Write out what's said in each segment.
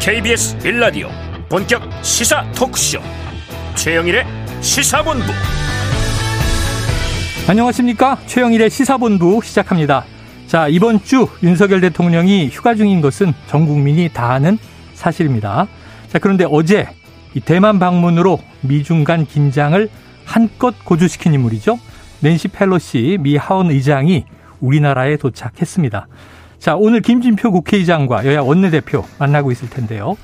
KBS 1라디오 본격 시사 토크쇼. 최영일의 시사본부. 안녕하십니까? 최영일의 시사본부 시작합니다. 자 이번 주 윤석열 대통령이 휴가 중인 것은 전 국민이 다 아는 사실입니다. 자 그런데 어제 이 대만 방문으로 미중 간 긴장을 한껏 고조시킨 인물이죠. 낸시 펠로시 미 하원 의장이 우리나라에 도착했습니다 자, 오늘 김진표 국회의장과 여야 원내대표 만나고 있을 텐데요.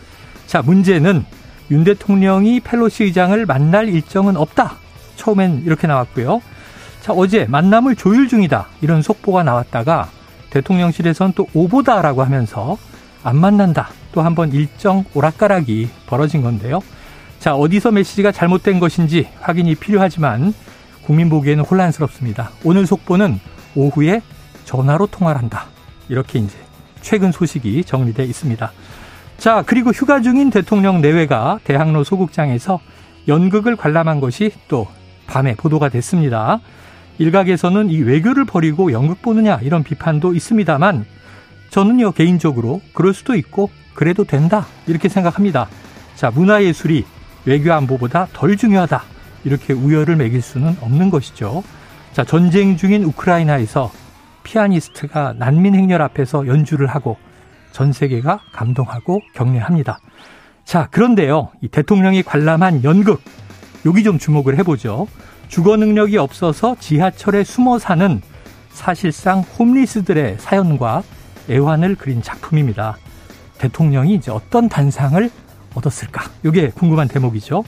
자, 문제는 윤 대통령이 펠로시 의장을 만날 일정은 없다. 처음엔 이렇게 나왔고요. 자, 어제 만남을 조율 중이다. 이런 속보가 나왔다가 대통령실에선 또 오보다라고 하면서 안 만난다. 또 한 번 일정 오락가락이 벌어진 건데요. 자, 어디서 메시지가 잘못된 것인지 확인이 필요하지만 국민 보기에는 혼란스럽습니다. 오늘 속보는 오후에 전화로 통화를 한다. 이렇게 이제 최근 소식이 정리돼 있습니다. 자, 그리고 휴가 중인 대통령 내외가 대학로 소극장에서 연극을 관람한 것이 또 밤에 보도가 됐습니다. 일각에서는 이 외교를 버리고 연극 보느냐 이런 비판도 있습니다만 저는요 개인적으로 그럴 수도 있고 그래도 된다 이렇게 생각합니다. 자 문화예술이 외교 안보보다 덜 중요하다 이렇게 우열을 매길 수는 없는 것이죠. 자 전쟁 중인 우크라이나에서 피아니스트가 난민 행렬 앞에서 연주를 하고 전 세계가 감동하고 격려합니다. 자, 그런데요. 이 대통령이 관람한 연극. 여기 좀 주목을 해 보죠. 주거 능력이 없어서 지하철에 숨어 사는 사실상 홈리스들의 사연과 애환을 그린 작품입니다. 대통령이 이제 어떤 단상을 얻었을까? 이게 궁금한 대목이죠.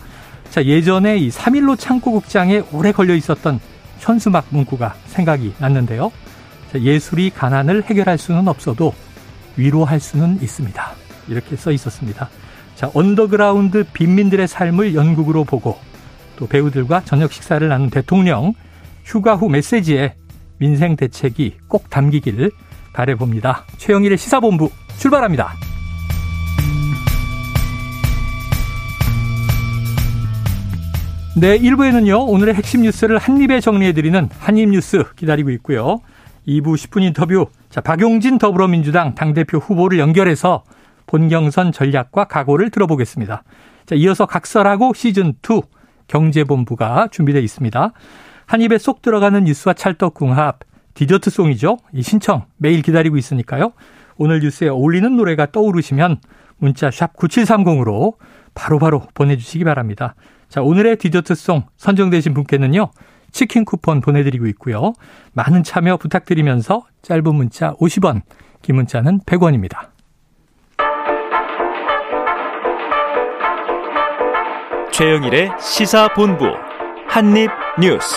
자, 예전에 이 삼일로 창고 극장에 오래 걸려 있었던 현수막 문구가 생각이 났는데요. 예술이 가난을 해결할 수는 없어도 위로할 수는 있습니다. 이렇게 써 있었습니다. 자, 언더그라운드 빈민들의 삶을 연극으로 보고 또 배우들과 저녁 식사를 나눈 대통령 휴가 후 메시지에 민생 대책이 꼭 담기기를 바래봅니다. 최영일의 시사본부 출발합니다. 네, 1부에는요, 오늘의 핵심 뉴스를 한입에 정리해드리는 한입뉴스 기다리고 있고요. 2부 10분 인터뷰. 자, 박용진 더불어민주당 당대표 후보를 연결해서 본경선 전략과 각오를 들어보겠습니다. 자, 이어서 각설하고 시즌2 경제본부가 준비되어 있습니다. 한 입에 쏙 들어가는 뉴스와 찰떡궁합, 디저트송이죠. 이 신청 매일 기다리고 있으니까요. 오늘 뉴스에 어울리는 노래가 떠오르시면 문자 샵 9730으로 바로바로 보내주시기 바랍니다. 자, 오늘의 디저트송 선정되신 분께는요. 치킨 쿠폰 보내드리고 있고요. 많은 참여 부탁드리면서 짧은 문자 50원, 긴 문자는 100원입니다. 최영일의 시사본부 한입뉴스.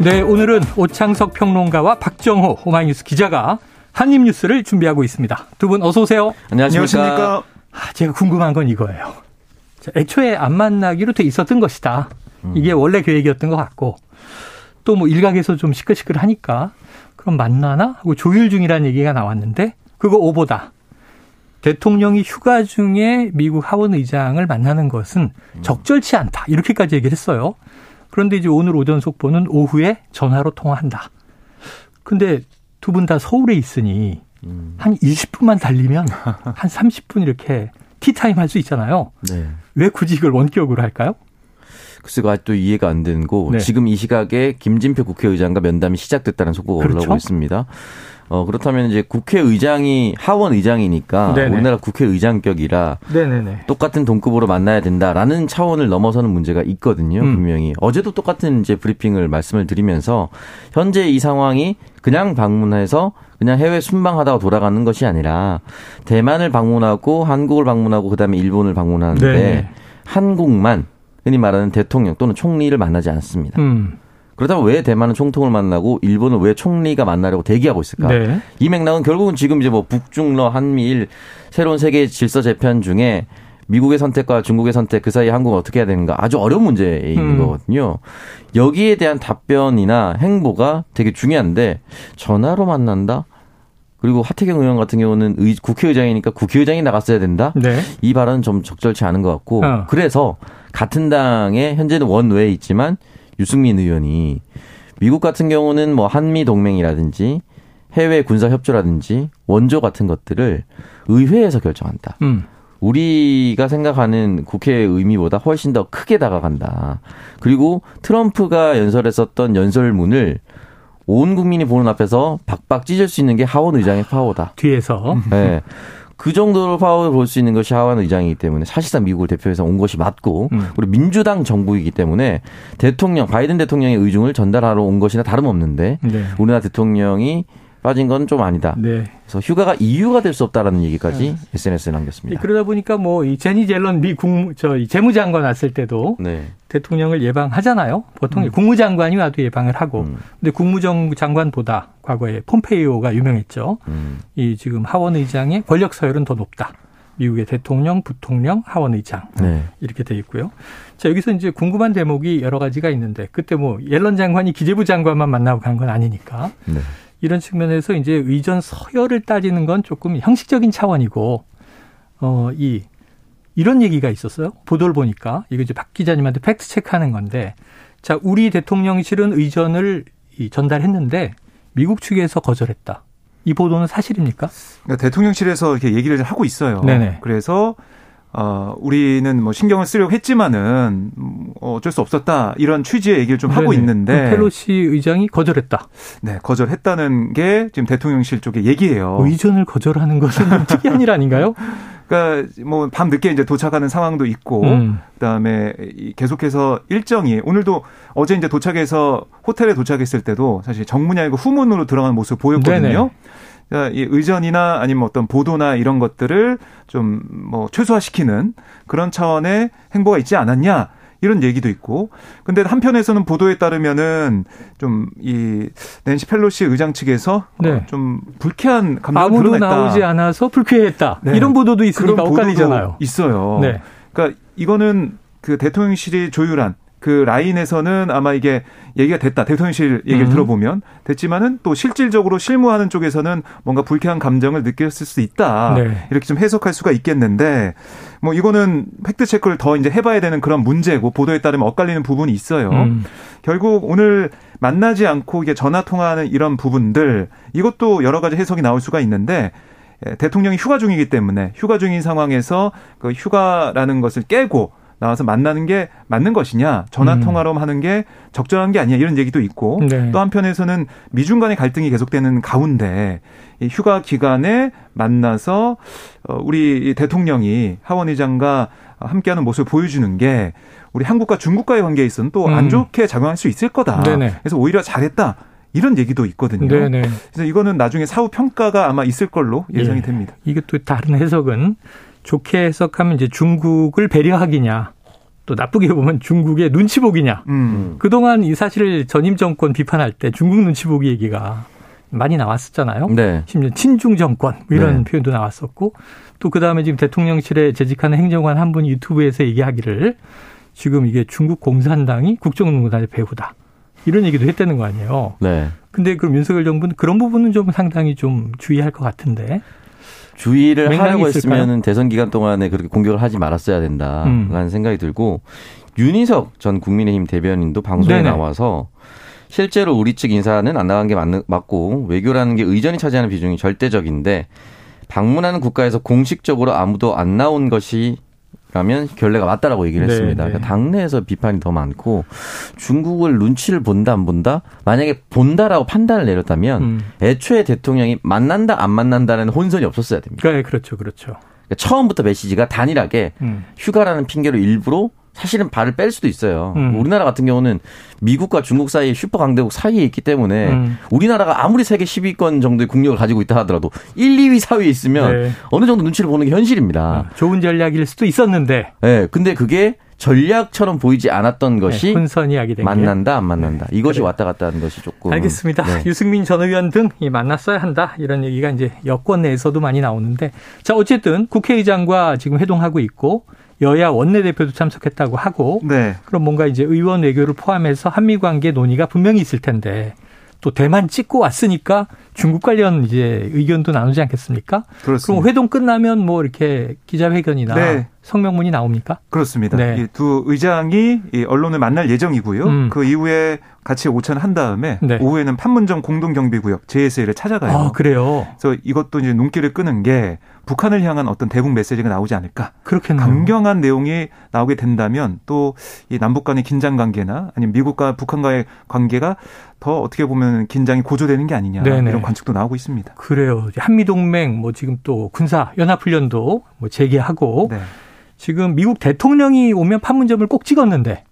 네, 오늘은 오창석 평론가와 박정호 오마이뉴스 기자가 한입뉴스를 준비하고 있습니다. 두 분 어서 오세요. 안녕하십니까. 아, 제가 궁금한 건 이거예요. 자, 애초에 안 만나기로 돼 있었던 것이다. 음. 이게 원래 계획이었던 것 같고 또 뭐 일각에서 좀 시끌시끌하니까 그럼 만나나 하고 조율 중이라는 얘기가 나왔는데 그거 오보다. 대통령이 휴가 중에 미국 하원 의장을 만나는 것은 음. 적절치 않다. 이렇게까지 얘기를 했어요. 그런데 이제 오늘 오전 속보는 오후에 전화로 통화한다. 근데 두 분 다 서울에 있으니 음. 한 20분만 달리면 한 30분 이렇게 티타임 할 수 있잖아요. 네. 왜 굳이 이걸 원격으로 할까요? 글쎄가 아직도 이해가 안거 네. 지금 이 시각에 김진표 국회의장과 면담이 시작됐다는 속보가 그렇죠? 올라오고 있습니다. 어, 그렇다면 이제 국회의장이 하원 의장이니까 네네. 우리나라 국회의장격이라 네네네. 똑같은 동급으로 만나야 된다라는 차원을 넘어서는 문제가 있거든요. 음. 분명히 어제도 똑같은 이제 브리핑을 말씀을 드리면서 현재 이 상황이 그냥 방문해서 그냥 해외 순방하다가 돌아가는 것이 아니라 대만을 방문하고 한국을 방문하고 그다음에 일본을 방문하는데 네네. 한국만 흔히 말하는 대통령 또는 총리를 만나지 않습니다. 음. 그렇다면 왜 대만은 총통을 만나고 일본은 왜 총리가 만나려고 대기하고 있을까? 네. 이 맥락은 결국은 지금 이제 뭐 북중러 한미일 새로운 세계 질서 재편 중에 미국의 선택과 중국의 선택 그 사이에 한국은 어떻게 해야 되는가 아주 어려운 문제에 있는 음. 거거든요. 여기에 대한 답변이나 행보가 되게 중요한데 전화로 만난다? 그리고 하태경 의원 같은 경우는 의, 국회의장이니까 국회의장이 나갔어야 된다. 네. 이 발언은 좀 적절치 않은 것 같고 어. 그래서 같은 당에 현재는 원외에 있지만 유승민 의원이 미국 같은 경우는 뭐 한미 동맹이라든지 해외 군사 협조라든지 원조 같은 것들을 의회에서 결정한다. 음. 우리가 생각하는 국회의 의미보다 훨씬 더 크게 다가간다. 그리고 트럼프가 연설했었던 연설문을 온 국민이 보는 앞에서 박박 찢을 수 있는 게 하원 의장의 파워다. 뒤에서. 네. 그 정도로 파워를 볼 수 있는 것이 하원 의장이기 때문에 사실상 미국을 대표해서 온 것이 맞고 음. 그리고 민주당 정부이기 때문에 대통령 바이든 대통령의 의중을 전달하러 온 것이나 다름없는데 네. 우리나라 대통령이 빠진 건 좀 아니다. 네. 그래서 휴가가 이유가 될 수 없다라는 얘기까지 네. SNS에 남겼습니다. 그러다 보니까 뭐 이 제니 젤런 미 국무 저 재무장관 왔을 때도 네. 대통령을 예방하잖아요. 보통 음. 국무장관이 와도 예방을 하고, 음. 근데 국무장관보다 과거에 폼페이오가 유명했죠. 음. 이 지금 하원 의장의 권력 서열은 더 높다. 미국의 대통령, 부통령, 하원 의장 네. 이렇게 돼 있고요. 자 여기서 이제 궁금한 대목이 여러 가지가 있는데 그때 뭐 옐런 장관이 기재부 장관만 만나고 간 건 아니니까. 네. 이런 측면에서 이제 의전 서열을 따지는 건 조금 형식적인 차원이고 어 이 이런 얘기가 있었어요. 보도를 보니까 이거 이제 박 기자님한테 팩트 체크하는 건데 자 우리 대통령실은 의전을 전달했는데 미국 측에서 거절했다. 이 보도는 사실입니까? 그러니까 대통령실에서 이렇게 얘기를 하고 있어요. 네네. 그래서 어, 우리는 뭐 신경을 쓰려고 했지만은 어, 어쩔 수 없었다 이런 취지의 얘기를 좀 네네. 하고 있는데 펠로시 의장이 거절했다. 네, 거절했다는 게 지금 대통령실 쪽의 얘기예요. 의전을 거절하는 것은 좀 특이한 일 아닌가요? 그러니까 뭐 밤 늦게 이제 도착하는 상황도 있고 음. 그다음에 계속해서 일정이 오늘도 어제 이제 도착해서 호텔에 도착했을 때도 사실 정문이 아니고 후문으로 들어가는 모습 보였거든요. 네네. 이 의전이나 아니면 어떤 보도나 이런 것들을 좀 뭐 최소화시키는 그런 차원의 행보가 있지 않았냐. 이런 얘기도 있고. 근데 한편에서는 보도에 따르면은 좀 이 낸시 펠로시 의장 측에서 네. 어, 좀 불쾌한 감정을 아무도 드러냈다. 나오지 않아서 불쾌했다. 네. 이런 보도도 있으니까 엇갈리잖아요. 있어요. 네. 그러니까 이거는 그 대통령실이 조율한 그 라인에서는 아마 이게 얘기가 됐다. 대통령실 얘기를 음. 들어보면 됐지만은 또 실질적으로 실무하는 쪽에서는 뭔가 불쾌한 감정을 느꼈을 수 있다. 네. 이렇게 좀 해석할 수가 있겠는데 뭐 이거는 팩트 체크를 더 이제 해봐야 되는 그런 문제고 보도에 따르면 엇갈리는 부분이 있어요. 음. 결국 오늘 만나지 않고 이게 전화 통화하는 이런 부분들 이것도 여러 가지 해석이 나올 수가 있는데 대통령이 휴가 중이기 때문에 휴가 중인 상황에서 그 휴가라는 것을 깨고 나와서 만나는 게 맞는 것이냐 전화 음. 통화로 하는 게 적절한 게 아니냐 이런 얘기도 있고 네. 또 한편에서는 미중 간의 갈등이 계속되는 가운데 이 휴가 기간에 만나서 어, 우리 대통령이 하원 의장과 함께하는 모습을 보여주는 게 우리 한국과 중국과의 관계에 있어서는 또안 음. 좋게 작용할 수 있을 거다. 네네. 그래서 오히려 잘했다. 이런 얘기도 있거든요. 네네. 그래서 이거는 나중에 사후 평가가 아마 있을 걸로 예상이 예. 됩니다. 이게 또 다른 해석은 좋게 해석하면 이제 중국을 배려하기냐 또 나쁘게 보면 중국의 눈치 보기냐. 음. 그동안 이 사실 전임 정권 비판할 때 중국 눈치 보기 얘기가 많이 나왔었잖아요. 네. 심지어 친중 정권 뭐 이런 네. 표현도 나왔었고 또 그다음에 지금 대통령실에 재직하는 행정관 한 분이 유튜브에서 얘기하기를 지금 이게 중국 공산당이 국정농단의 배후다. 이런 얘기도 했다는 거 아니에요. 네. 근데 그럼 윤석열 정부는 그런 부분은 좀 상당히 좀 주의할 것 같은데. 주의를 하려고 했으면 대선 기간 동안에 그렇게 공격을 하지 말았어야 된다라는 음. 생각이 들고 윤희석 전 국민의힘 대변인도 방송에 네네. 나와서 실제로 우리 측 인사는 안 나간 게 맞는, 맞고 외교라는 게 의전이 차지하는 비중이 절대적인데 방문하는 국가에서 공식적으로 아무도 안 나온 것이 라면 결례가 맞다라고 얘기를 네, 했습니다. 네. 그러니까 당내에서 비판이 더 많고 중국을 눈치를 본다 안 본다 만약에 본다라고 판단을 내렸다면 음. 애초에 대통령이 만난다 안 만난다는 혼선이 없었어야 됩니다. 네, 그렇죠, 그렇죠. 그러니까 처음부터 메시지가 단일하게 음. 휴가라는 핑계로 일부러 사실은 발을 뺄 수도 있어요. 음. 우리나라 같은 경우는 미국과 중국 사이 슈퍼 강대국 사이에 있기 때문에 음. 우리나라가 아무리 세계 10위권 정도의 국력을 가지고 있다 하더라도 1, 2위 사위에 있으면 네. 어느 정도 눈치를 보는 게 현실입니다. 아, 좋은 전략일 수도 있었는데. 네, 근데 그게 전략처럼 보이지 않았던 네, 것이 네, 혼선이 하게 된 만난다 안 만난다 네. 이것이 그래. 왔다 갔다 하는 것이 조금 알겠습니다. 네. 유승민 전 의원 등 만났어야 한다 이런 얘기가 이제 여권 내에서도 많이 나오는데 자 어쨌든 국회의장과 지금 회동하고 있고 여야 원내대표도 참석했다고 하고 네. 그럼 뭔가 이제 의원 외교를 포함해서 한미 관계 논의가 분명히 있을 텐데 또 대만 찍고 왔으니까 중국 관련 이제 의견도 나누지 않겠습니까? 그렇습니다. 그럼 회동 끝나면 뭐 이렇게 기자회견이나 네. 성명문이 나옵니까? 그렇습니다. 네. 두 의장이 언론을 만날 예정이고요. 음. 그 이후에 같이 오천한 다음에 네. 오후에는 판문점 공동경비구역 JSA를 찾아가요. 아, 그래요. 그래서 이것도 이제 눈길을 끄는 게 북한을 향한 어떤 대북 메시지가 나오지 않을까. 그렇겠네요. 강경한 내용이 나오게 된다면 또 이 남북 간의 긴장 관계나 아니면 미국과 북한과의 관계가 더 어떻게 보면 긴장이 고조되는 게 아니냐 네네. 이런 관측도 나오고 있습니다. 그래요. 한미 동맹 뭐 지금 또 군사 연합 훈련도 뭐 재개하고 네. 지금 미국 대통령이 오면 판문점을 꼭 찍었는데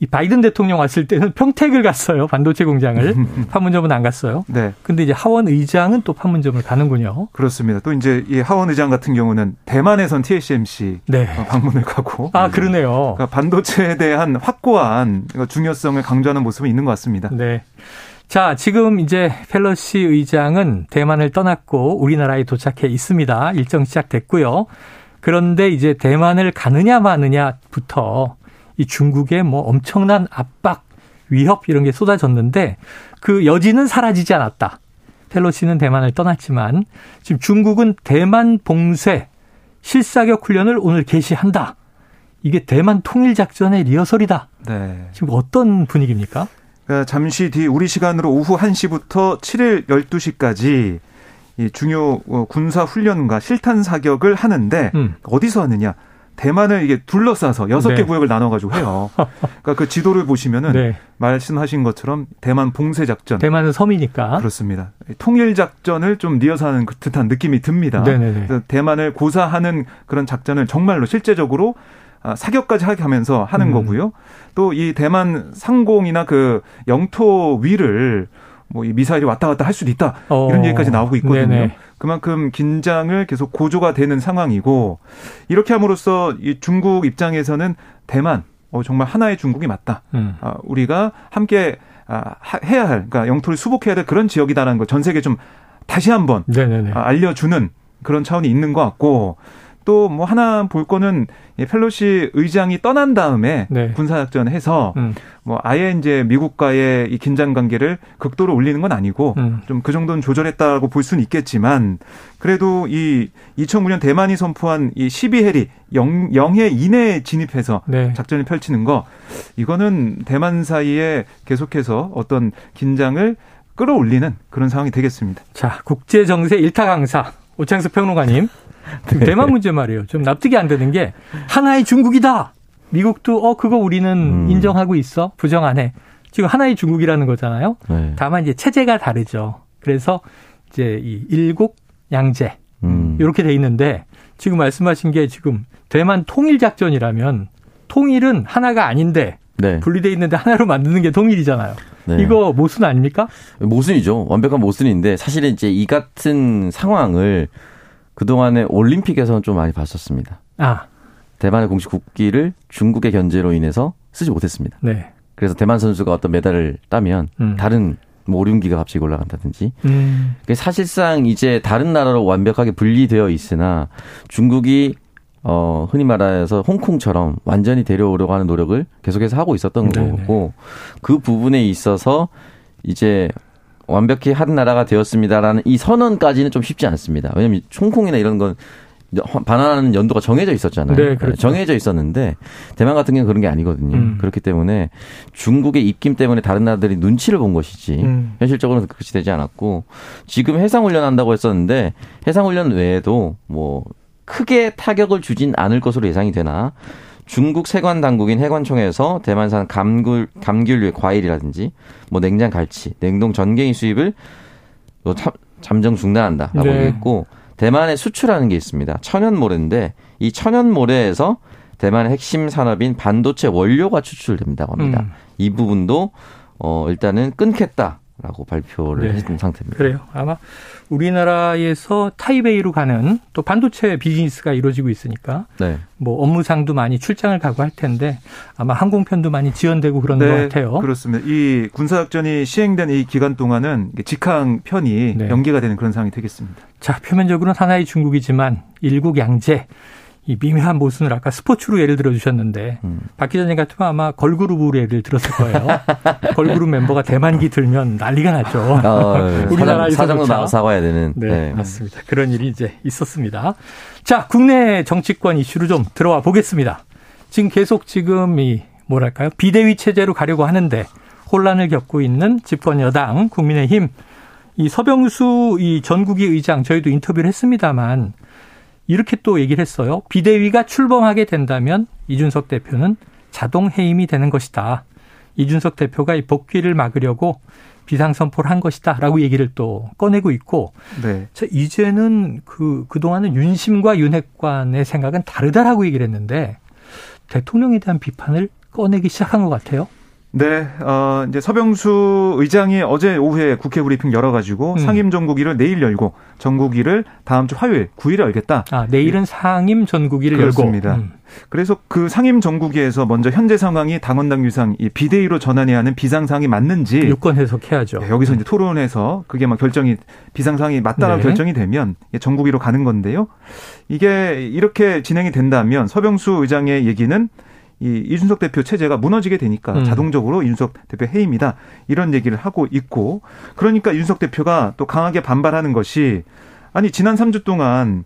이 바이든 대통령 왔을 때는 평택을 갔어요. 반도체 공장을. 판문점은 안 갔어요. 네. 근데 이제 하원 의장은 또 판문점을 가는군요. 그렇습니다. 또 이제 이 하원 의장 같은 경우는 대만에선 TSMC 네. 방문을 가고 아, 그러네요. 그러니까 반도체에 대한 확고한 중요성을 강조하는 모습은 있는 것 같습니다. 네. 자, 지금 이제 펠러시 의장은 대만을 떠났고 우리나라에 도착해 있습니다. 일정 시작됐고요. 그런데 이제 대만을 가느냐 마느냐부터 이 중국의 뭐 엄청난 압박, 위협 이런 게 쏟아졌는데 그 여지는 사라지지 않았다. 펠로시는 대만을 떠났지만 지금 중국은 대만 봉쇄 실사격 훈련을 오늘 개시한다. 이게 대만 통일 작전의 리허설이다. 네. 지금 어떤 분위기입니까? 그러니까 잠시 뒤 우리 시간으로 오후 1시부터 7일 12시까지 이 중요 어, 군사 훈련과 실탄 사격을 하는데 음. 어디서 하느냐? 대만을 이게 둘러싸서 여섯 개 네. 구역을 나눠가지고 해요. 그러니까 그 지도를 보시면은 네. 말씀하신 것처럼 대만 봉쇄 작전. 대만은 섬이니까. 그렇습니다. 통일 작전을 좀 니어서하는 그 듯한 느낌이 듭니다. 네네네. 그래서 대만을 고사하는 그런 작전을 정말로 실제적으로 아, 사격까지 하게 하면서 하는 음. 거고요. 또 이 대만 상공이나 그 영토 위를 뭐 이 미사일이 왔다 갔다 할 수도 있다 어. 이런 얘기까지 나오고 있거든요. 네네. 그만큼 긴장을 계속 고조가 되는 상황이고 이렇게 함으로써 이 중국 입장에서는 대만 어 정말 하나의 중국이 맞다. 음. 아, 우리가 함께 아, 해야 할 그러니까 영토를 수복해야 될 그런 지역이다라는 걸 전 세계 좀 다시 한번 아, 알려주는 그런 차원이 있는 것 같고 또 뭐 하나 볼 거는 펠로시 의장이 떠난 다음에 네. 군사작전을 해서 음. 뭐 아예 이제 미국과의 이 긴장 관계를 극도로 올리는 건 아니고 음. 좀그 정도는 조절했다고 볼 수는 있겠지만 그래도 이 2009년 대만이 선포한 이 12해리 영, 영해 이내에 진입해서 네. 작전을 펼치는 거 이거는 대만 사이에 계속해서 어떤 긴장을 끌어올리는 그런 상황이 되겠습니다. 자, 국제 정세 일타 강사 오창석 평론가님 네. 대만 문제 말이에요. 좀 납득이 안 되는 게 하나의 중국이다. 미국도 어 그거 우리는 음. 인정하고 있어 부정 안 해. 지금 하나의 중국이라는 거잖아요. 네. 다만 이제 체제가 다르죠. 그래서 이제 이 일국 양제 음. 이렇게 돼 있는데 지금 말씀하신 게 지금 대만 통일 작전이라면 통일은 하나가 아닌데 네. 분리돼 있는데 하나로 만드는 게 통일이잖아요. 네. 이거 모순 아닙니까? 모순이죠. 완벽한 모순인데 사실은 이제 이 같은 상황을 그동안에 올림픽에서는 좀 많이 봤었습니다. 아. 대만의 공식 국기를 중국의 견제로 인해서 쓰지 못했습니다. 네. 그래서 대만 선수가 어떤 메달을 따면 음. 다른 뭐 오륜기가 갑자기 올라간다든지. 음. 사실상 이제 다른 나라로 완벽하게 분리되어 있으나 중국이 어 흔히 말해서 홍콩처럼 완전히 데려오려고 하는 노력을 계속해서 하고 있었던 네네. 거고 그 부분에 있어서 이제 완벽히 한 나라가 되었습니다라는 이 선언까지는 좀 쉽지 않습니다. 왜냐하면 총콩이나 이런 건 반환하는 연도가 정해져 있었잖아요. 네, 그렇죠. 정해져 있었는데 대만 같은 경우는 그런 게 아니거든요. 음. 그렇기 때문에 중국의 입김 때문에 다른 나라들이 눈치를 본 것이지 음. 현실적으로는 그렇게 되지 않았고 지금 해상 훈련 한다고 했었는데 해상 훈련 외에도 뭐 크게 타격을 주진 않을 것으로 예상이 되나 중국 세관 당국인 해관청에서 대만산 감귤 감귤류의 과일이라든지 뭐 냉장 갈치, 냉동 전갱이 수입을 뭐 참, 잠정 중단한다라고 네. 얘기했고 대만에 수출하는 게 있습니다. 천연모래인데 이 천연모래에서 대만의 핵심 산업인 반도체 원료가 추출됩니다 합니다. 음. 이 부분도 어 일단은 끊겠다. 라고 발표를 네. 했던 상태입니다. 그래요. 아마 우리나라에서 타이베이로 가는 또 반도체 비즈니스가 이루어지고 있으니까 네. 뭐 업무상도 많이 출장을 가고 할 텐데 아마 항공편도 많이 지연되고 그런 네, 것 같아요. 그렇습니다. 이 군사작전이 시행된 이 기간 동안은 직항 편이 네. 연계가 되는 그런 상황이 되겠습니다. 자, 표면적으로는 하나의 중국이지만 일국 양제 이 미묘한 모순을 아까 스포츠로 예를 들어 주셨는데 음. 박 기자님 같으면 아마 걸그룹으로 예를 들었을 거예요. 걸그룹 멤버가 대만기 들면 난리가 났죠. 어, 우리나라에서 사장도 나와 사과해야 되는. 네, 네, 맞습니다. 그런 일이 이제 있었습니다. 자, 국내 정치권 이슈로 좀 들어와 보겠습니다. 지금 계속 지금 이 뭐랄까요 비대위 체제로 가려고 하는데 혼란을 겪고 있는 집권 여당 국민의힘 이 서병수 이 전국위 의장 저희도 인터뷰를 했습니다만 이렇게 또 얘기를 했어요. 비대위가 출범하게 된다면 이준석 대표는 자동 해임이 되는 것이다. 이준석 대표가 이 복귀를 막으려고 비상선포를 한 것이다 라고 얘기를 또 꺼내고 있고 네. 자, 이제는 그 그동안은 윤심과 윤핵관의 생각은 다르다라고 얘기를 했는데 대통령에 대한 비판을 꺼내기 시작한 것 같아요. 네, 어, 이제 서병수 의장이 어제 오후에 국회 브리핑 열어가지고 음. 상임 전국위를 내일 열고 전국위를 다음 주 화요일 9일에 열겠다. 아, 내일은 상임 전국위를 그렇습니다. 열고. 음. 그래서 그 상임 전국위에서 먼저 현재 상황이 당원당 유상 이 비대위로 전환해야 하는 비상상이 맞는지 유권 해석해야죠. 네, 여기서 이제 토론해서 그게 막 결정이 비상상이 맞다라고 네. 결정이 되면 전국위로 가는 건데요. 이게 이렇게 진행이 된다면 서병수 의장의 얘기는 이 이준석 대표 체제가 무너지게 되니까 음. 자동적으로 이준석 대표 해임이다 이런 얘기를 하고 있고 그러니까 이준석 대표가 또 강하게 반발하는 것이 아니 지난 3주 동안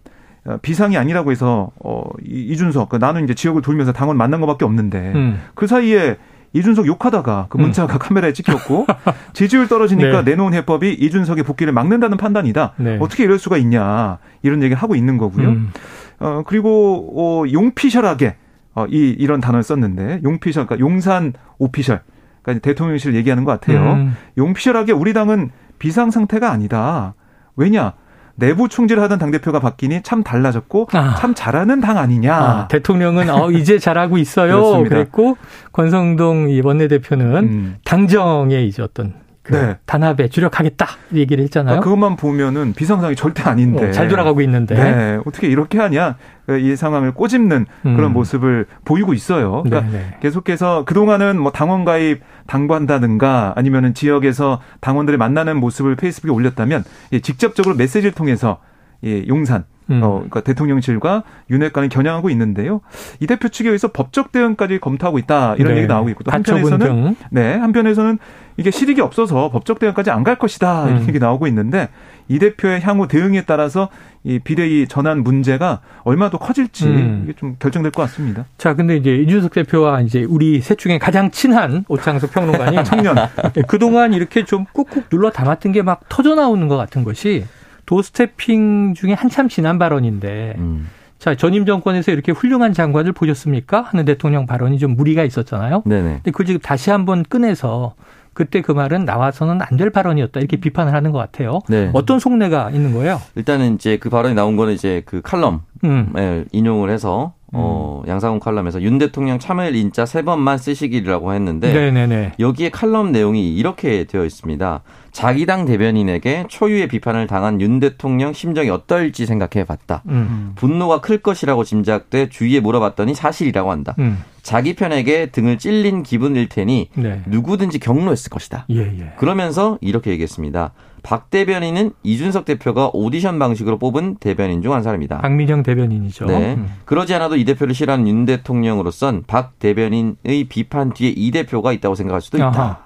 비상이 아니라고 해서 어 이준석 그 나는 이제 지역을 돌면서 당원 만난 것밖에 없는데 음. 그 사이에 이준석 욕하다가 그 문자가 음. 카메라에 찍혔고 지지율 떨어지니까 네. 내놓은 해법이 이준석의 복귀를 막는다는 판단이다. 네. 어떻게 이럴 수가 있냐 이런 얘기를 하고 있는 거고요. 음. 어 그리고 어 용피셜하게 어, 이, 이런 단어를 썼는데, 용피셜, 그러니까 용산 오피셜. 그러니까 대통령실 얘기하는 것 같아요. 음. 용피셜하게 우리 당은 비상 상태가 아니다. 왜냐? 내부 총질을 하던 당 대표가 바뀌니 참 달라졌고 아. 참 잘하는 당 아니냐. 아, 대통령은 어, 이제 잘하고 있어요. 그랬고 권성동 이 원내대표는 음. 당정에 이제 어떤 그 네. 단합에 주력하겠다 얘기를 했잖아요. 아, 그것만 보면은 비상상이 절대 아닌데 어, 잘 돌아가고 있는데 네. 어떻게 이렇게 하냐 이 상황을 꼬집는 음. 그런 모습을 보이고 있어요. 그러니까 네네. 계속해서 그 동안은 뭐 당원 가입 당부한다든가 아니면은 지역에서 당원들을 만나는 모습을 페이스북에 올렸다면 직접적으로 메시지를 통해서 예, 용산 음. 어, 그러니까 대통령실과 윤핵관이 겨냥하고 있는데요. 이 대표 측에 의해서 법적 대응까지 검토하고 있다 이런 네. 얘기 나오고 있고 또 한편에서는 네 한편에서는 이게 실익이 없어서 법적 대응까지 안 갈 것이다 이런 음. 얘기 나오고 있는데 이 대표의 향후 대응에 따라서 이 비대위 전환 문제가 얼마나 더 커질지 음. 이게 좀 결정될 것 같습니다. 자, 근데 이제 이준석 대표와 이제 우리 셋 중에 가장 친한 오창석 평론가님 청년 네, 그동안 이렇게 좀 꾹꾹 눌러 담았던 게 막 터져 나오는 것 같은 것이 도스태핑 중에 한참 지난 발언인데 음. 자, 전임 정권에서 이렇게 훌륭한 장관을 보셨습니까? 하는 대통령 발언이 좀 무리가 있었잖아요. 네네. 근데 그걸 지금 다시 한번 꺼내서 그때 그 말은 나와서는 안 될 발언이었다 이렇게 비판을 하는 것 같아요. 네. 어떤 속내가 있는 거예요? 일단은 이제 그 발언이 나온 거는 이제 그 칼럼에 음. 인용을 해서 어, 음. 양상훈 칼럼에서 윤 대통령 참여일 인자 세 번만 쓰시기라고 했는데 네네네. 여기에 칼럼 내용이 이렇게 되어 있습니다. 자기 당 대변인에게 초유의 비판을 당한 윤 대통령 심정이 어떨지 생각해 봤다. 음. 분노가 클 것이라고 짐작돼 주위에 물어봤더니 사실이라고 한다. 음. 자기 편에게 등을 찔린 기분일 테니 네. 누구든지 경로했을 것이다. 예, 예. 그러면서 이렇게 얘기했습니다. 박 대변인은 이준석 대표가 오디션 방식으로 뽑은 대변인 중 한 사람이다. 박민영 대변인이죠. 네. 음. 그러지 않아도 이 대표를 싫어하는 윤 대통령으로선 박 대변인의 비판 뒤에 이 대표가 있다고 생각할 수도 있다. 아하.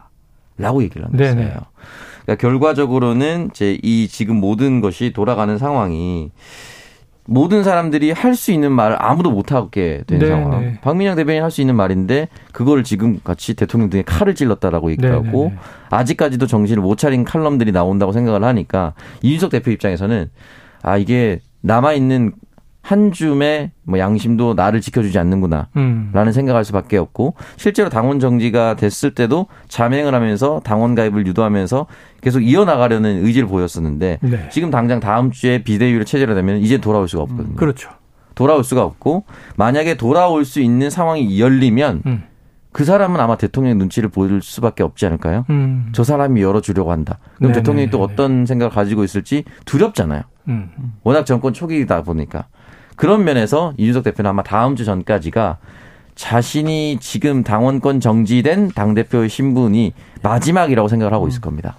라고 얘기를 했어요. 그러니까 결과적으로는 이제 이 지금 모든 것이 돌아가는 상황이 모든 사람들이 할 수 있는 말을 아무도 못 하게 된 네, 상황. 네. 박민영 대변인 할 수 있는 말인데 그걸 지금 같이 대통령 등에 칼을 찔렀다라고 얘기하고 네, 네, 네, 아직까지도 정신을 못 차린 칼럼들이 나온다고 생각을 하니까 이준석 대표 입장에서는 아 이게 남아 있는 한 줌의 뭐 양심도 나를 지켜주지 않는구나. 음. 라는 생각할 수밖에 없고 실제로 당원 정지가 됐을 때도 자맹을 하면서 당원 가입을 유도하면서 계속 이어나가려는 의지를 보였었는데 네. 지금 당장 다음 주에 비대위로 체제로 되면 이제 돌아올 수가 없거든요. 음. 그렇죠. 돌아올 수가 없고 만약에 돌아올 수 있는 상황이 열리면 음. 그 사람은 아마 대통령의 눈치를 보일 수밖에 없지 않을까요? 음. 저 사람이 열어주려고 한다. 그럼 네네. 대통령이 또 어떤 생각을 가지고 있을지 두렵잖아요. 음. 워낙 정권 초기이다 보니까. 그런 면에서 이준석 대표는 아마 다음 주 전까지가 자신이 지금 당원권 정지된 당대표의 신분이 마지막이라고 생각을 하고 있을 겁니다.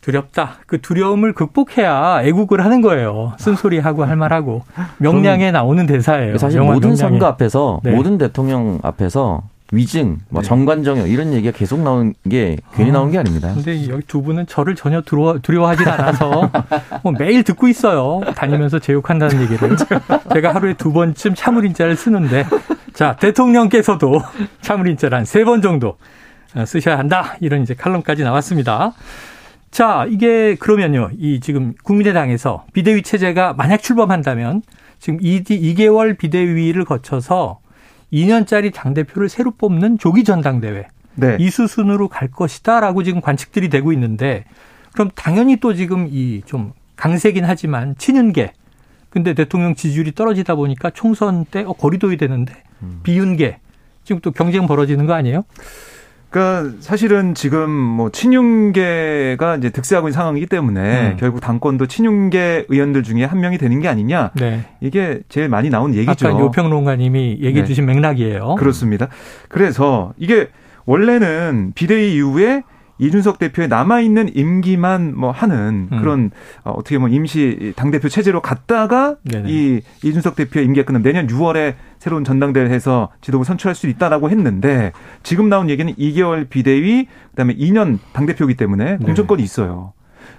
두렵다. 그 두려움을 극복해야 애국을 하는 거예요. 쓴소리하고 할 말하고 명량에 나오는 대사예요. 사실 모든 명량에. 선거 앞에서 네. 모든 대통령 앞에서 위증, 뭐 네. 정관정역 이런 얘기가 계속 나오는 게 괜히 나오는 게 아닙니다. 근데 여기 두 분은 저를 전혀 두려워, 두려워하지 않아서 뭐 매일 듣고 있어요. 다니면서 제욕한다는 얘기를. 제가 하루에 두 번쯤 참을인자를 쓰는데 자 대통령께서도 참을인자를 한 세 번 정도 쓰셔야 한다. 이런 이제 칼럼까지 나왔습니다. 자, 이게 그러면요. 이 지금 국민의당에서 비대위 체제가 만약 출범한다면 지금 2, 2개월 비대위를 거쳐서 2년짜리 당대표를 새로 뽑는 조기 전당대회. 네. 이 수순으로 갈 것이다라고 지금 관측들이 되고 있는데 그럼 당연히 또 지금 이 좀 강세긴 하지만 친윤계 근데 대통령 지지율이 떨어지다 보니까 총선 때 어, 거리둬야 되는데 음. 비윤계 지금 또 경쟁 벌어지는 거 아니에요? 그러니까 사실은 지금 뭐 친윤계가 이제 득세하고 있는 상황이기 때문에 음. 결국 당권도 친윤계 의원들 중에 한 명이 되는 게 아니냐. 네. 이게 제일 많이 나온 얘기죠. 아까 요평론가님이 얘기해 네. 주신 맥락이에요. 그렇습니다. 그래서 이게 원래는 비대위 이후에 이준석 대표의 남아있는 임기만 뭐 하는 음. 그런 어, 어떻게 보면 임시 당대표 체제로 갔다가 네네. 이 이준석 대표의 임기가 끝나면 내년 6월에 새로운 전당대회를 해서 지도부 선출할 수 있다라고 했는데 지금 나온 얘기는 2개월 비대위 그다음에 2년 당대표이기 때문에 네. 공천권이 있어요.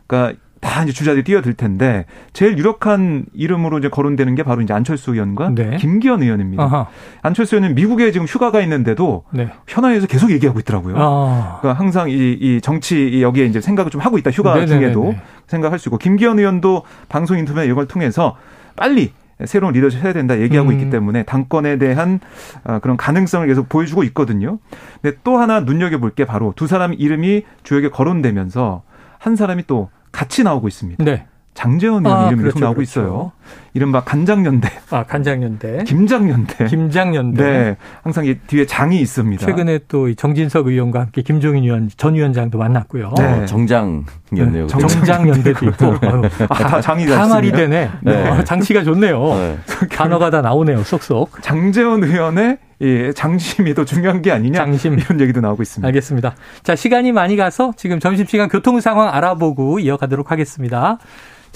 그러니까 다 이제 주자들이 뛰어들 텐데 제일 유력한 이름으로 이제 거론되는 게 바로 이제 안철수 의원과 네. 김기현 의원입니다. 아하. 안철수 의원은 미국에 지금 휴가가 있는데도 네. 현안에서 계속 얘기하고 있더라고요. 아. 그러니까 항상 이, 이 정치 여기에 이제 생각을 좀 하고 있다. 휴가 네네네네. 중에도 생각할 수 있고 김기현 의원도 방송 인터뷰 이런 걸 통해서 빨리 새로운 리더십 해야 된다 얘기하고 음. 있기 때문에 당권에 대한 어, 그런 가능성을 계속 보여주고 있거든요. 근데 또 하나 눈여겨볼 게 바로 두 사람 이름이 주역에 거론되면서 한 사람이 또 같이 나오고 있습니다. 네. 장재원 의원 아, 이름이 그렇죠, 계속 나오고 그렇죠. 있어요. 이른바 간장연대. 아, 간장연대. 김장연대. 김장연대. 네. 항상 이 뒤에 장이 있습니다. 최근에 또 정진석 의원과 함께 김종인 의원 전 위원장도 만났고요. 네. 어, 정장연대요. 네. 정장연대도 있고. 아, 다 장이 다 말이 되네. 네. 어, 장치가 좋네요. 네. 단어가 다 나오네요. 쏙쏙. 장재원 의원의 예, 장심이 더 중요한 게 아니냐. 장심. 이런 얘기도 나오고 있습니다. 알겠습니다. 자, 시간이 많이 가서 지금 점심시간 교통 상황 알아보고 이어가도록 하겠습니다.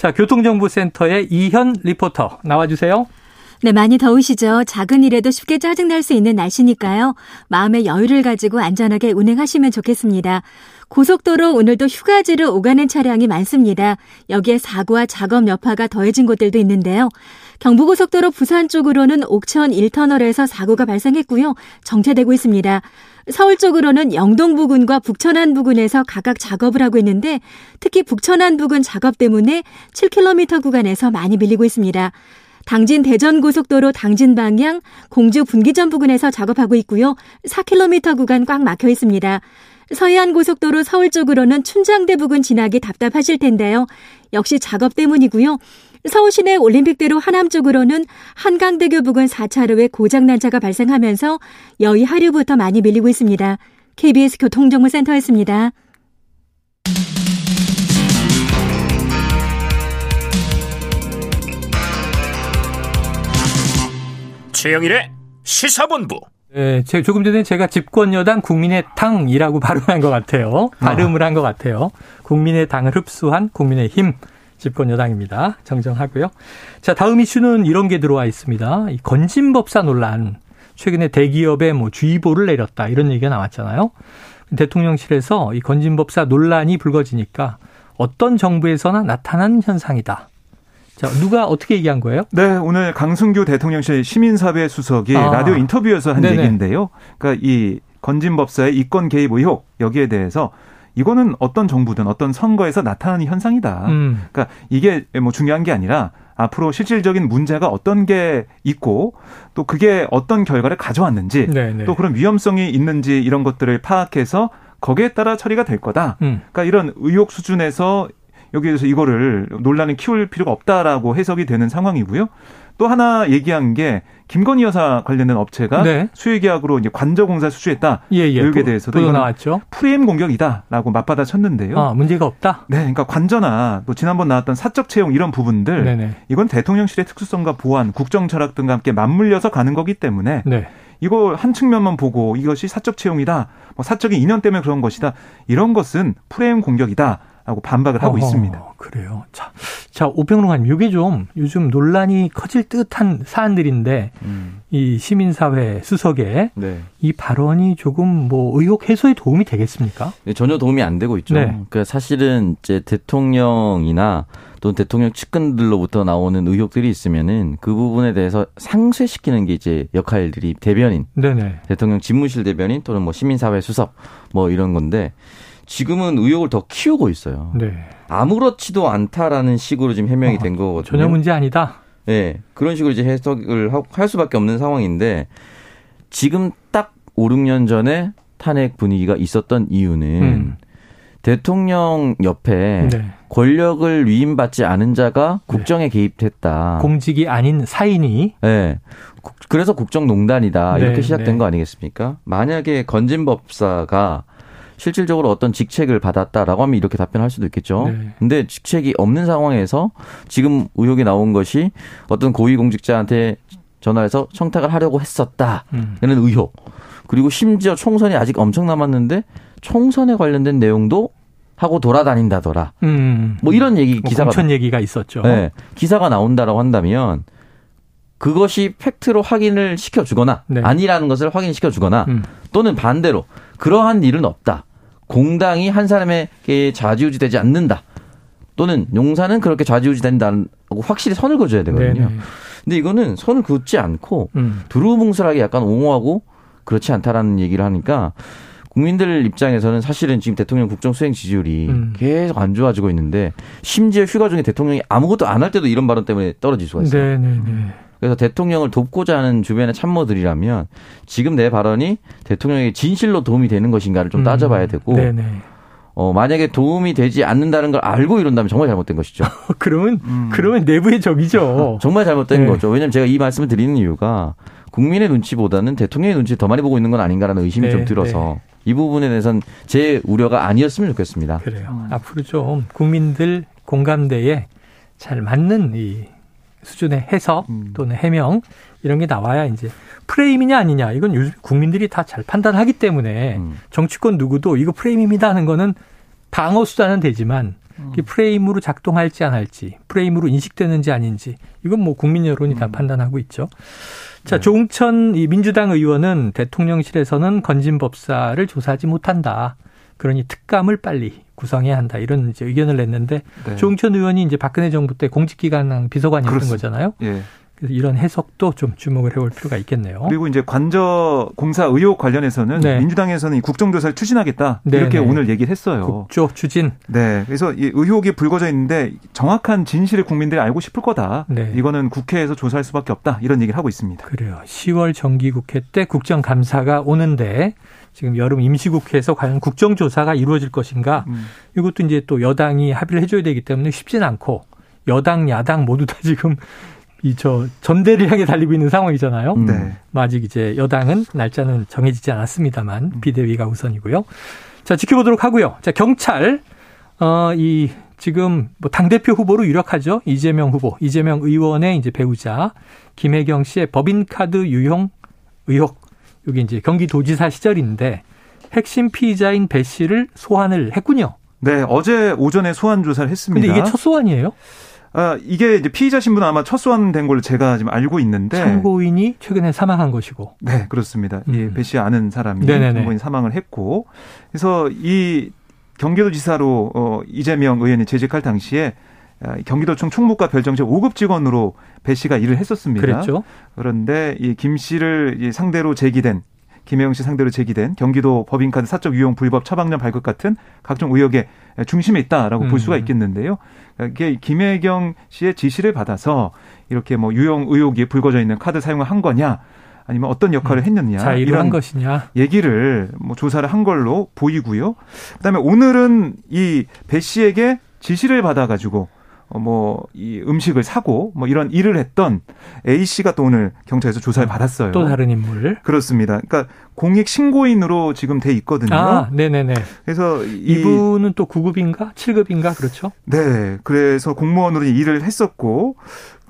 자, 교통정보센터의 이현 리포터 나와주세요. 네, 많이 더우시죠? 작은 일에도 쉽게 짜증날 수 있는 날씨니까요. 마음의 여유를 가지고 안전하게 운행하시면 좋겠습니다. 고속도로 오늘도 휴가지를 오가는 차량이 많습니다. 여기에 사고와 작업 여파가 더해진 곳들도 있는데요. 경부고속도로 부산 쪽으로는 옥천 1터널에서 사고가 발생했고요. 정체되고 있습니다. 서울 쪽으로는 영동 부근과 북천안 부근에서 각각 작업을 하고 있는데 특히 북천안 부근 작업 때문에 7km 구간에서 많이 밀리고 있습니다. 당진 대전 고속도로 당진 방향 공주 분기점 부근에서 작업하고 있고요. 4km 구간 꽉 막혀 있습니다. 서해안 고속도로 서울 쪽으로는 춘장대 부근 지나기 답답하실 텐데요. 역시 작업 때문이고요. 서울 시내 올림픽대로 하남 쪽으로는 한강대교 부근 4차로에 고장난 차가 발생하면서 여의 하류부터 많이 밀리고 있습니다. KBS 교통정보센터였습니다. 최영일의 시사본부. 네, 조금 전에 제가 집권여당 국민의당이라고 발음한 것 같아요. 발음을 한 것 같아요. 국민의당을 흡수한 국민의힘. 집권 여당입니다. 정정하고요. 자, 다음 이슈는 이런 게 들어와 있습니다. 이 건진법사 논란. 최근에 대기업에 뭐 주의보를 내렸다 이런 얘기가 나왔잖아요. 대통령실에서 이 건진법사 논란이 불거지니까 어떤 정부에서나 나타난 현상이다. 자, 누가 어떻게 얘기한 거예요? 네, 오늘 강승규 대통령실 시민사회 수석이 아. 라디오 인터뷰에서 한 네네. 얘기인데요. 그러니까 이 건진법사의 이권 개입 의혹 여기에 대해서 이거는 어떤 정부든 어떤 선거에서 나타나는 현상이다. 음. 그러니까 이게 뭐 중요한 게 아니라 앞으로 실질적인 문제가 어떤 게 있고 또 그게 어떤 결과를 가져왔는지 네네. 네. 또 그런 위험성이 있는지 이런 것들을 파악해서 거기에 따라 처리가 될 거다. 음. 그러니까 이런 의혹 수준에서 여기에서 이거를 논란을 키울 필요가 없다라고 해석이 되는 상황이고요. 또 하나 얘기한 게 김건희 여사 관련된 업체가 네. 수의계약으로 이제 관저공사 수주했다. 예, 예. 의혹에 대해서도 이건 나왔죠. 프레임 공격이다라고 맞받아 쳤는데요. 아, 문제가 없다. 네, 그러니까 관저나 또 지난번 나왔던 사적 채용 이런 부분들 네네. 이건 대통령실의 특수성과 보안, 국정 철학 등과 함께 맞물려서 가는 거기 때문에 네. 이거 한 측면만 보고 이것이 사적 채용이다, 뭐 사적인 인연 때문에 그런 것이다 이런 것은 프레임 공격이다. 하고 반박을 하고 어허, 있습니다. 그래요. 자, 자 오평론가님, 이게 좀 요즘 논란이 커질 듯한 사안들인데 음. 이 시민사회 수석의 네. 이 발언이 조금 뭐 의혹 해소에 도움이 되겠습니까? 네, 전혀 도움이 안 되고 있죠. 네. 그러니까 사실은 이제 대통령이나 또는 대통령 측근들로부터 나오는 의혹들이 있으면은 그 부분에 대해서 상쇄시키는 게 이제 역할들이 대변인, 네네. 대통령 집무실 대변인 또는 뭐 시민사회 수석 뭐 이런 건데 지금은 의혹을 더 키우고 있어요. 네. 아무렇지도 않다라는 식으로 지금 해명이 어, 된 거거든요. 전혀 문제 아니다. 네. 그런 식으로 이제 해석을 할 수밖에 없는 상황인데 지금 딱 5, 6년 전에 탄핵 분위기가 있었던 이유는 음. 대통령 옆에 네. 권력을 위임받지 않은 자가 네. 국정에 네. 개입했다. 공직이 아닌 사인이. 네. 그래서 국정농단이다. 이렇게 네, 시작된 네. 거 아니겠습니까? 만약에 건진법사가 실질적으로 어떤 직책을 받았다라고 하면 이렇게 답변할 수도 있겠죠. 네. 근데 직책이 없는 상황에서 지금 의혹이 나온 것이 어떤 고위공직자한테 전화해서 청탁을 하려고 했었다. 음. 의혹. 그리고 심지어 총선이 아직 엄청 남았는데 총선에 관련된 내용도 하고 돌아다닌다더라. 음. 뭐 이런 얘기 뭐 기사가 공천 얘기가 있었죠. 네. 기사가 나온다라고 한다면 그것이 팩트로 확인을 시켜주거나 네. 아니라는 것을 확인시켜 주거나 음. 또는 반대로 그러한 일은 없다. 공당이 한 사람에게 좌지우지되지 않는다. 또는 용사는 그렇게 좌지우지된다고 확실히 선을 그어줘야 되거든요. 네네. 근데 이거는 선을 긋지 않고 음. 두루뭉술하게 약간 옹호하고 그렇지 않다라는 얘기를 하니까 국민들 입장에서는 사실은 지금 대통령 국정 수행 지지율이 음. 계속 안 좋아지고 있는데 심지어 휴가 중에 대통령이 아무것도 안 할 때도 이런 발언 때문에 떨어질 수가 있어요. 네네네. 그래서 대통령을 돕고자 하는 주변의 참모들이라면 지금 내 발언이 대통령에게 진실로 도움이 되는 것인가를 좀 음. 따져봐야 되고 네네. 어, 만약에 도움이 되지 않는다는 걸 알고 이런다면 정말 잘못된 것이죠. 그러면, 음. 그러면 내부의 적이죠. 정말 잘못된 네. 거죠. 왜냐하면 제가 이 말씀을 드리는 이유가 국민의 눈치보다는 대통령의 눈치 더 많이 보고 있는 건 아닌가라는 의심이 네, 좀 들어서 네. 이 부분에 대해서는 제 우려가 아니었으면 좋겠습니다. 그래요. 음. 앞으로 좀 국민들 공감대에 잘 맞는 이 수준의 해석 음. 또는 해명 이런 게 나와야 이제 프레임이냐 아니냐 이건 요즘 국민들이 다 잘 판단하기 때문에 음. 정치권 누구도 이거 프레임입니다 하는 거는 방어 수단은 되지만 음. 프레임으로 작동할지 안 할지 프레임으로 인식되는지 아닌지 이건 뭐 국민 여론이 다 음. 판단하고 있죠. 자 네. 조홍천 이 민주당 의원은 대통령실에서는 건진 법사를 조사하지 못한다. 그러니 특감을 빨리 구성해야 한다 이런 이제 의견을 냈는데 네. 조홍천 의원이 이제 박근혜 정부 때 공직기관 비서관이었던. 거잖아요. 예. 그래서 이런 해석도 좀 주목을 해볼 필요가 있겠네요. 그리고 이제 관저 공사 의혹 관련해서는 네. 민주당에서는 국정조사를 추진하겠다 네 이렇게 네. 오늘 얘기를 했어요. 국조 추진. 네, 그래서 이 의혹이 불거져 있는데 정확한 진실을 국민들이 알고 싶을 거다. 네. 이거는 국회에서 조사할 수밖에 없다 이런 얘기를 하고 있습니다. 그래요. 10월 정기국회 때 국정감사가 오는데 지금 여름 임시국회에서 과연 국정조사가 이루어질 것인가 음. 이것도 이제 또 여당이 합의를 해줘야 되기 때문에 쉽지는 않고 여당 야당 모두 다 지금 이 저 전대를 향해 달리고 있는 상황이잖아요. 네. 뭐 아직 이제 여당은 날짜는 정해지지 않았습니다만 음. 비대위가 우선이고요. 자 지켜보도록 하고요. 자 경찰 어이 지금 뭐 당대표 후보로 유력하죠. 이재명 후보, 이재명 의원의 이제 배우자 김혜경 씨의 법인카드 유형 의혹 여기 이제 경기도지사 시절인데 핵심 피의자인 배 씨를 소환을 했군요. 네, 어제 오전에 소환 조사를 했습니다. 근데 이게 첫 소환이에요? 아, 이게 이제 피의자 신분은 아마 첫 소환된 걸로 제가 지금 알고 있는데 참고인이 최근에 사망한 것이고. 네, 그렇습니다. 음. 예, 배씨 아는 사람이 참고인 사망을 했고, 그래서 이 경기도지사로 어, 이재명 의원이 재직할 당시에 아, 경기도청 총무과 별정실 5급 직원으로 배 씨가 일을 했었습니다. 그랬죠. 그런데 이 김 씨를 상대로 제기된 김혜영 씨 상대로 제기된 경기도 법인카드 사적 유용 불법 처방전 발급 같은 각종 의혹의 중심에 있다라고 음. 볼 수가 있겠는데요. 이게 김혜경 씨의 지시를 받아서 이렇게 뭐 유용 의혹이 불거져 있는 카드 사용을 한 거냐 아니면 어떤 역할을 음. 했느냐 자, 이런 것이냐 얘기를 뭐 조사를 한 걸로 보이고요. 그다음에 오늘은 이 배 씨에게 지시를 받아가지고 어, 뭐, 이 음식을 사고, 뭐, 이런 일을 했던 A씨가 또 오늘 경찰에서 조사를 아, 받았어요. 또 다른 인물. 그렇습니다. 그러니까 공익 신고인으로 지금 돼 있거든요. 아, 네네네. 그래서 이, 분은 또 9급인가? 7급인가? 그렇죠? 네. 그래서 공무원으로 일을 했었고,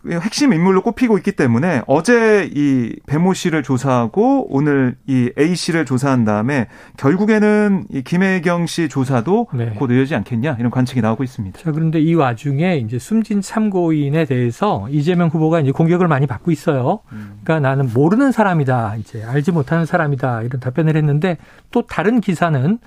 핵심 인물로 꼽히고 있기 때문에 어제 이 배모 씨를 조사하고 오늘 이 A 씨를 조사한 다음에 결국에는 이 김혜경 씨 조사도 네. 곧 이어지지 않겠냐 이런 관측이 나오고 있습니다. 자, 그런데 이 와중에 이제 숨진 참고인에 대해서 이재명 후보가 이제 공격을 많이 받고 있어요. 그러니까 나는 모르는 사람이다. 이제 알지 못하는 사람이다. 이런 답변을 했는데 또 다른 기사는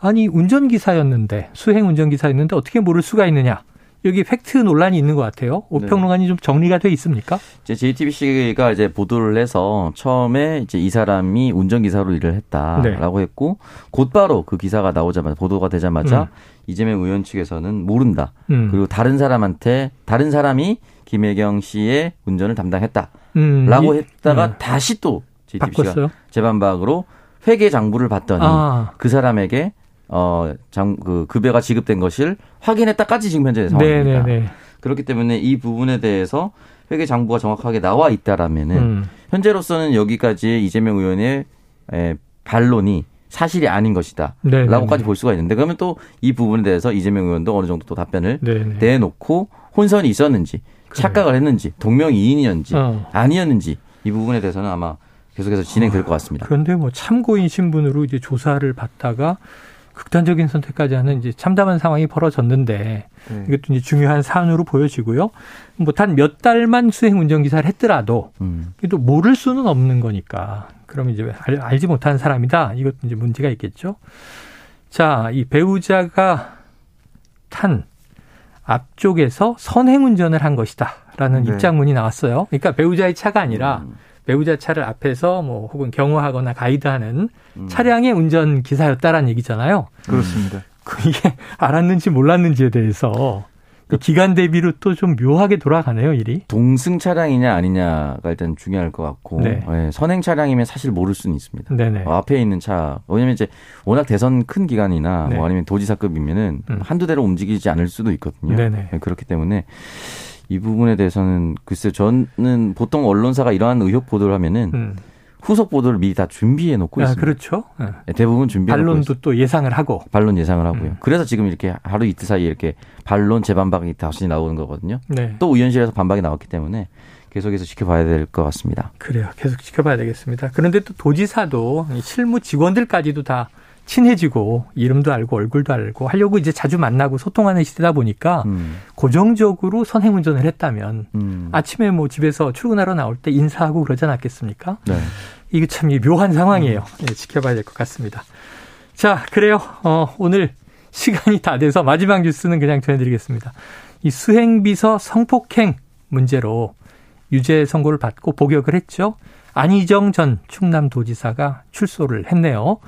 아니 운전기사였는데 수행 운전기사였는데 어떻게 모를 수가 있느냐. 여기 팩트 논란이 있는 것 같아요. 오평론가님 네. 좀 정리가 돼 있습니까? 이제 JTBC가 이제 보도를 해서 처음에 이제 이 사람이 운전기사로 일을 했다라고 네. 했고 곧바로 그 기사가 나오자마자 보도가 되자마자 음. 이재명 의원 측에서는 모른다. 음. 그리고 다른 사람한테 다른 사람이 김혜경 씨의 운전을 담당했다라고 음. 했다가 음. 다시 또 JTBC가 바꿨어요? 재반박으로 회계 장부를 봤더니 아. 그 사람에게 어, 장, 그, 급여가 지급된 것을 확인했다까지 지금 현재 상황입니다. 네네네. 그렇기 때문에 이 부분에 대해서 회계 장부가 정확하게 나와 있다라면은 음. 현재로서는 여기까지 이재명 의원의 에, 반론이 사실이 아닌 것이다. 네네네. 라고까지 볼 수가 있는데 그러면 또 이 부분에 대해서 이재명 의원도 어느 정도 또 답변을 네네. 내놓고 혼선이 있었는지 착각을 했는지 동명이인이었는지 어. 아니었는지 이 부분에 대해서는 아마 계속해서 진행될 것 같습니다. 그런데 뭐 참고인 신분으로 이제 조사를 받다가 극단적인 선택까지 하는 이제 참담한 상황이 벌어졌는데 네. 이것도 이제 중요한 사안으로 보여지고요. 뭐 단 몇 달만 수행 운전 기사를 했더라도 음. 또 모를 수는 없는 거니까. 그럼 이제 알, 알지 못하는 사람이다. 이것도 이제 문제가 있겠죠. 자, 이 배우자가 탄 앞쪽에서 선행 운전을 한 것이다라는 네. 입장문이 나왔어요. 그러니까 배우자의 차가 아니라 음. 배우자 차를 앞에서 뭐 혹은 경호하거나 가이드하는 음. 차량의 운전 기사였다라는 얘기잖아요. 그렇습니다. 그 이게 알았는지 몰랐는지에 대해서 그 기간 대비로 또 좀 묘하게 돌아가네요, 일이. 동승 차량이냐 아니냐가 일단 중요할 것 같고 네. 네, 선행 차량이면 사실 모를 수는 있습니다. 네네. 어, 앞에 있는 차 왜냐면 이제 워낙 대선 큰 기간이나 네. 뭐 아니면 도지사급이면은 음. 한두 대로 움직이지 않을 수도 있거든요. 네네. 네, 그렇기 때문에 이 부분에 대해서는 글쎄 저는 보통 언론사가 이러한 의혹 보도를 하면은 음. 후속 보도를 미리 다 준비해 놓고 아, 있습니다. 그렇죠. 네. 대부분 준비해 놓고 반론도 또 예상을 하고 반론 예상을 하고요. 음. 그래서 지금 이렇게 하루 이틀 사이에 이렇게 반론 재반박이 다시 나오는 거거든요. 네. 또 의원실에서 반박이 나왔기 때문에 계속해서 지켜봐야 될 것 같습니다. 그래요. 계속 지켜봐야 되겠습니다. 그런데 또 도지사도 실무 직원들까지도 다 친해지고 이름도 알고 얼굴도 알고 하려고 이제 자주 만나고 소통하는 시대다 보니까 음. 고정적으로 선행 운전을 했다면 음. 아침에 뭐 집에서 출근하러 나올 때 인사하고 그러지 않았겠습니까? 네. 이게 참 묘한 상황이에요. 음. 네, 지켜봐야 될 것 같습니다. 자, 그래요. 어, 오늘 시간이 다 돼서 마지막 뉴스는 그냥 전해드리겠습니다. 이 수행비서 성폭행 문제로 유죄 선고를 받고 복역을 했죠. 안희정 전 충남도지사가 출소를 했네요.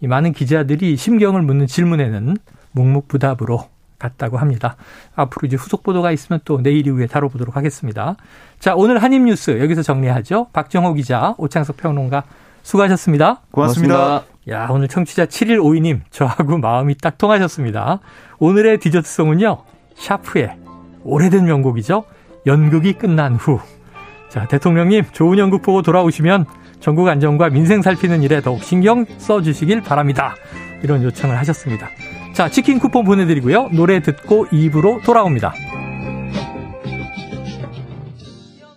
이 많은 기자들이 심경을 묻는 질문에는 묵묵부답으로 갔다고 합니다. 앞으로 이제 후속 보도가 있으면 또 내일 이후에 다뤄보도록 하겠습니다. 자, 오늘 한입뉴스 여기서 정리하죠. 박정호 기자, 오창석 평론가 수고하셨습니다. 고맙습니다. 고맙습니다. 야, 오늘 청취자 7152님, 저하고 마음이 딱 통하셨습니다. 오늘의 디저트송은요, 샤프의 오래된 명곡이죠. 연극이 끝난 후. 자, 대통령님, 좋은 연극 보고 돌아오시면 전국 안전과 민생 살피는 일에 더욱 신경 써주시길 바랍니다. 이런 요청을 하셨습니다. 자, 치킨 쿠폰 보내드리고요. 노래 듣고 입으로 돌아옵니다.